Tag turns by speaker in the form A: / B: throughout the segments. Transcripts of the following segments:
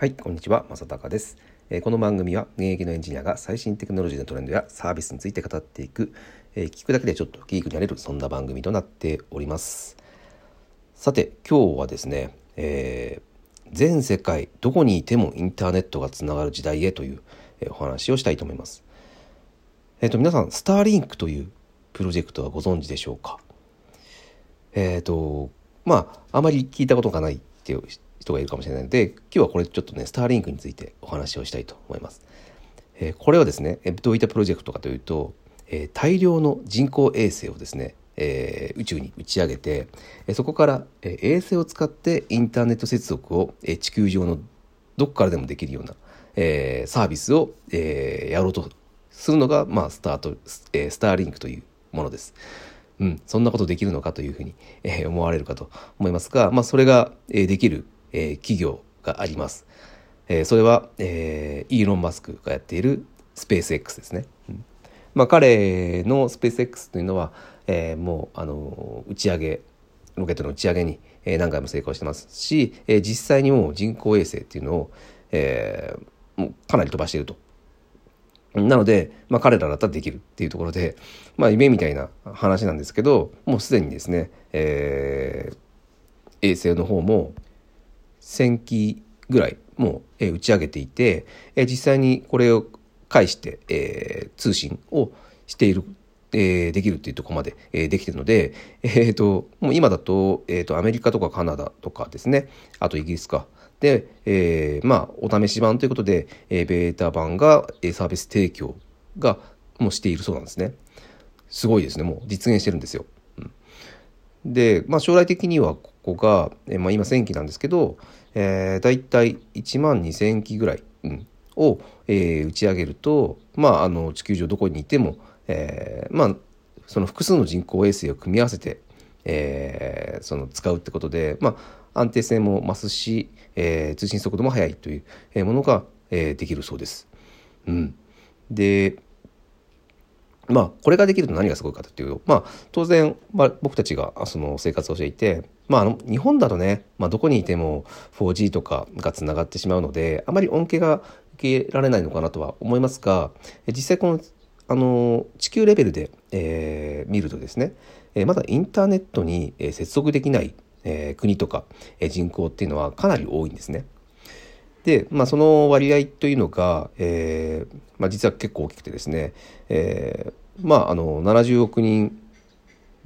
A: はい、こんにちは、正隆です。えーこの番組は現役のエンジニアが最新テクノロジーのトレンドやサービスについて語っていく、えー聞くだけでちょっとギークになれるそんな番組となっております。さて、今日はですね、えー全世界どこにいてもインターネットがつながる時代へという、えーお話をしたいと思います。えっ、と皆さん、スターリンクというプロジェクトはご存知でしょうか？えっ、とまああまり聞いたことがないっていう人がいるかもしれないので今日はこれちょっとねスターリンクについてお話をしたいと思います。えーこれはですねどういったプロジェクトかというと、えー大量の人工衛星をですね、えー宇宙に打ち上げて、えそこから、え衛星を使ってインターネット接続を、え地球上のどこからでもできるような、えサービスを、えやろうとするのが、まあ、スタート、えスターリンクというものです。うん、そんなことできるのかというふうに、え思われるかと思いますが、まあ、それが、えできる、えー企業があります。えーそれは、えーイーロン・マスクがやっているスペース X ですね。うんまあ、彼のスペース X というのは、えーもうあの打ち上げロケットの打ち上げに、えー何回も成功してますし、えー実際にもう人工衛星っていうのを、えーもうかなり飛ばしているとなので、まあ、彼らだったらできるっていうところで、まあ、夢みたいな話なんですけどもうすでにですね、えー衛星の方も1000機ぐらいもう、えー打ち上げていて、えー実際にこれを介して、えー通信をしている、えーできるっていうところまで、えーできてるので、えーともう今だと,、えーとアメリカとかカナダとかですねあとイギリスかで、えーまあお試し版ということで、えーベータ版がえーサービス提供がもうしているそうなんですね。すごいですねもう実現してるんですよ。で、まあ、将来的にはここが、えまあ、今1000機なんですけど、えー、大体1万2000機ぐらい、うんを、えー打ち上げると、まあ、あの地球上どこにいても、えーまあ、その複数の人工衛星を組み合わせて、えーその使うってことで、まあ、安定性も増すし、えー通信速度も速いというものが、えーできるそうです。うん、でまあこれができると何がすごいかというと、まあ、当然、まあ、僕たちがその生活をしていて、まあ、の日本だとね、まあ、どこにいても 4G とかがつながってしまうのであまり恩恵が受けられないのかなとは思いますが実際このあの地球レベルで、え見るとですね、えまだインターネットに、接続できない、え国とか、え人口っていうのはかなり多いんですね。で、まあ、その割合というのが、えーまあ、実は結構大きくてですね、えーまあ、あの70億人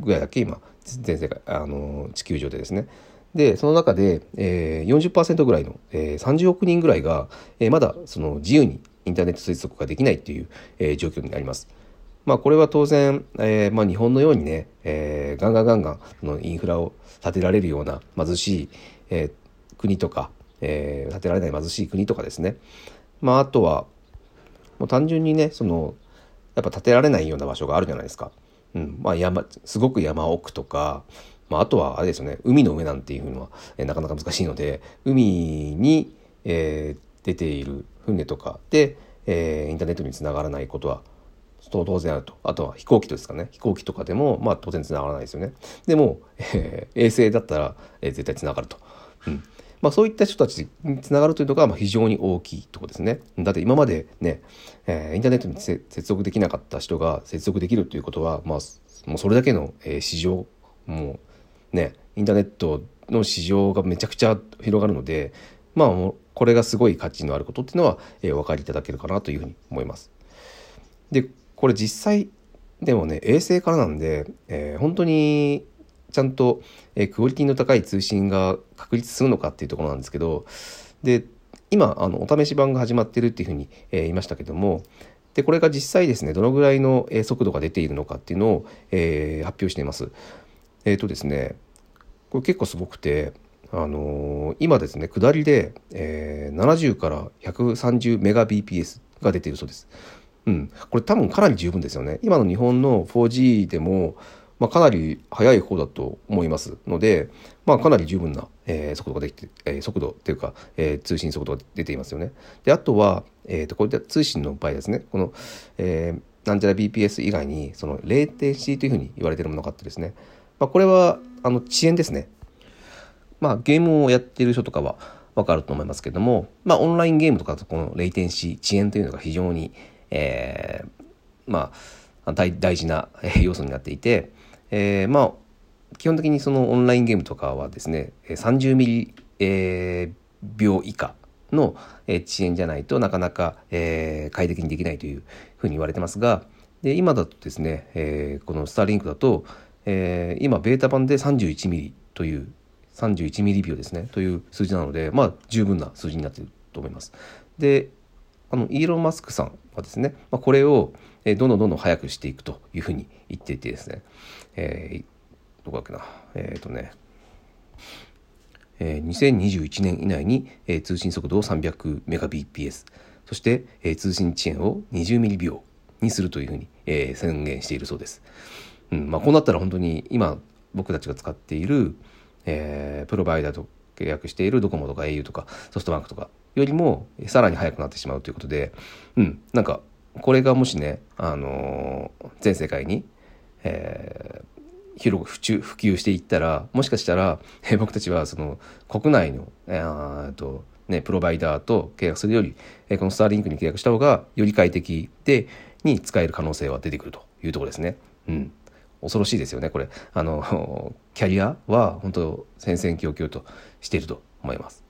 A: ぐらいだけ今全世界あの地球上でですねでその中で、えー、40%ぐらいの、えー、30億人ぐらいが、えーまだその自由にインターネット接続ができないっていう、えー状況になります。まあ、これは当然、えーまあ、日本のようにね、えーガンガンガンガンのインフラを建てられるような貧しい、えー国とか、えー建てられない貧しい国とかですね、まあ、あとはもう単純にねそのやっぱ建てられないような場所があるじゃないですか。うん。まあ、山すごく山奥とか、まあ、あとはあれですよね海の上なんていうのは、えーなかなか難しいので海に、えー出ている船とかで、えーインターネットにつながらないことは当然あると。あとは飛行機とですかね。飛行機とかでも、まあ、当然つながらないですよね。でも、えー衛星だったら、えー絶対つながると。うん。まあ、そういった人たちにつながるというのがま非常に大きいとこですね。だって今までね、えーインターネットに接続できなかった人が接続できるということは、まあ、もうそれだけの、え市場もうねインターネットの市場がめちゃくちゃ広がるのでまあこれがすごい価値のあることっていうのは、えーお分かりいただけるかなというふうに思います。でこれ実際でもね衛星からなんで、えー本当にちゃんと、えクオリティの高い通信が確立するのかっていうところなんですけどで今あのお試し版が始まってるっていうふうに、え言いましたけどもでこれが実際ですねどのぐらいの、速度が出ているのかっていうのを、えー発表しています。えっ、とですねこれ結構すごくてあのー今ですね下りで、えー70から130メガ BPS が出ているそうです。うん、これ多分かなり十分ですよね。今の日本の 4G でも、まあ、かなり速い方だと思いますので、まあ、かなり十分な、えー速度ができて、えー速度っていうか、えー通信速度が出ていますよね。であとは、えー、とこれで通信の場合ですねこの、えーなんちゃら BPS 以外にその 0.C というふうに言われているものがあってですね、まあ、これはあの遅延ですね。まあ、ゲームをやっている人とかはわかると思いますけども、まあ、オンラインゲームとかとこのレイテンシー遅延というのが非常に、えー、まあ大大事な要素になっていて、えー、まあ基本的にそのオンラインゲームとかはですね30ミリ、えー、秒以下の遅延じゃないとなかなか、えー、快適にできないというふうに言われてますがで今だとですね、えー、このスターリンクだと、えー、今ベータ版で31ミリという31ミリ秒ですねという数字なのでまあ十分な数字になっていると思います。であのイーロン・マスクさんはですね、まあ、これをどんどんどんどん早くしていくというふうに言っていてですね、えー、どこだっけなえっ、ー、とねえー、2021年以内に、えー、通信速度を 300Mbps そして、えー、通信遅延を20ミリ秒にするというふうに、えー、宣言しているそうです。うんまあ、こうなったら本当に今僕たちが使っている、えー、プロバイダーと契約しているドコモとか au とかソフトバンクとかよりもさらに速くなってしまうということで、うん、なんかこれがもしね、あのー、全世界に、えー、広く普及普及していったらもしかしたら、えー、僕たちはその国内の、えー、とね、プロバイダーと契約するより、えー、このスターリンクに契約した方がより快適でに使える可能性は出てくるというところですね。うん、恐ろしいですよねこれあのキャリアは本当戦々恐々としていると思います。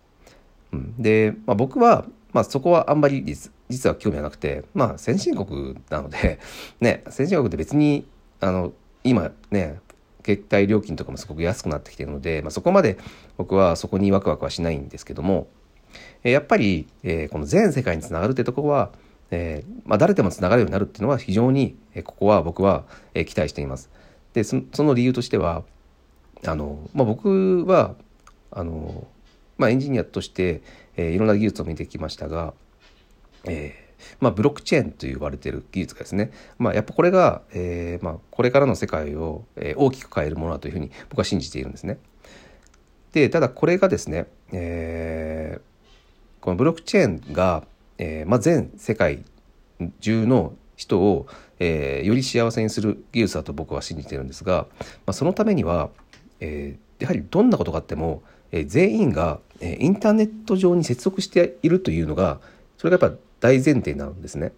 A: うん、で、まあ、僕は、まあ、そこはあんまり実は興味はなくて、まあ、先進国なので、ね、先進国って別にあの今ね携帯料金とかもすごく安くなってきてるので、まあ、そこまで僕はそこにワクワクはしないんですけども、えやっぱり、えー、この全世界につながるってとこは、えー、まあ、誰でもつながるようになるっていうのは非常に、えここは僕は、え期待しています。でその理由としてはあの、まあ、僕はあの、まあ、エンジニアとして、えいろんな技術を見てきましたが、えーまあ、ブロックチェーンと言われている技術がですね、まあ、やっぱこれが、えーまあ、これからの世界を、え、大きく変えるものだというふうに僕は信じているんですね。でただこれがですね、えー、このブロックチェーンが、えまあ、全世界中の人を、え、より幸せにする技術だと僕は信じているんですが、まあ、そのためには、え、やはりどんなことがあっても、えー、全員が、えー、インターネット上に接続しているというのがそれがやっぱ大前提なんですね。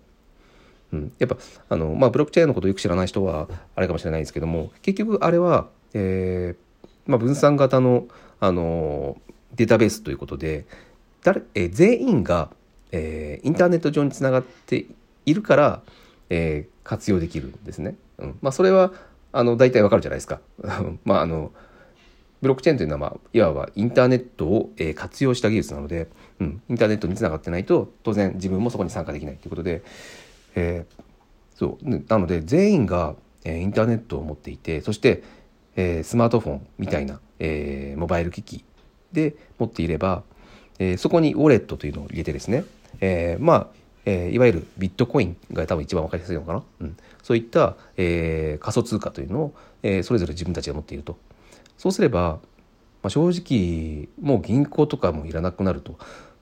A: うん、やっぱあの、まあ、ブロックチェーンのことをよく知らない人はあれかもしれないんですけども結局あれは、えーまあ、分散型のあのデータベースということで誰、えー、全員が、えー、インターネット上につながっているから、えー、活用できるんですね。うんまあ、それはあの大体わかるじゃないですか。まああのブロックチェーンというのは、まあ、いわばインターネットを、えー、活用した技術なので、うん、インターネットにつながってないと当然自分もそこに参加できないということで、えー、そう。なので全員が、えー、インターネットを持っていてそして、えー、スマートフォンみたいな、えー、モバイル機器で持っていれば、えー、そこにウォレットというのを入れてですね、えー、まあえー、いわゆるビットコインが多分一番分かりやすいのかな、うん、そういった、えー、仮想通貨というのを、えー、それぞれ自分たちが持っていると。そうすれば、まあ、正直もう銀行とかもいらなくなると。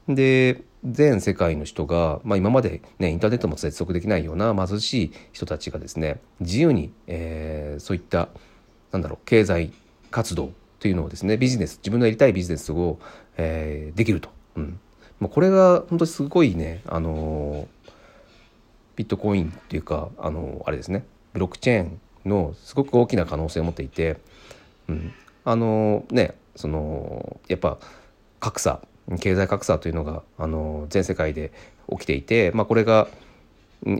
A: で全世界の人が、まあ、今まで、ね、インターネットも接続できないような貧しい人たちがですね自由に、えー、そういったなんだろう経済活動というのをですねビジネス自分のやりたいビジネスを、えー、できると、うん、もうこれが本当にすごいね、あのビットコインっていうか、あのあれですねブロックチェーンのすごく大きな可能性を持っていて、うん、あのねそのやっぱ格差経済格差というのがあの全世界で起きていて、まあ、これが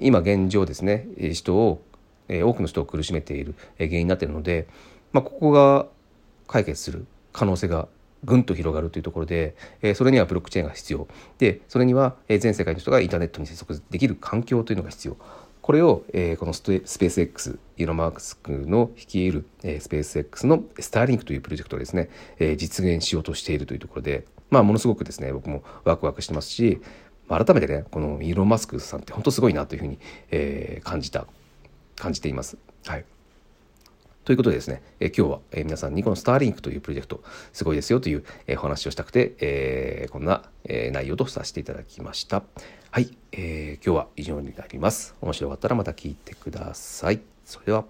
A: 今現状ですね人を多くの人を苦しめている原因になっているので、まあ、ここが解決する可能性がぐんと広がるというところで、それにはブロックチェーンが必要。でそれには全世界の人がインターネットに接続できる環境というのが必要。これを、えこのスペース X イーロン・マースクの率いる、えスペース X のスターリンクというプロジェクトをですね、え実現しようとしているというところでまあものすごくですね僕もワクワクしてますし改めてねこのイーロン・マスクさんって本当すごいなというふうに、え感じた感じています。はいということでですね、え今日は、え皆さんにこのスターリンクというプロジェクトすごいですよという、えお話をしたくて、え、こんな、え内容とさせていただきました。はい、えー、今日は以上になります。面白かったらまた聞いてください。それでは。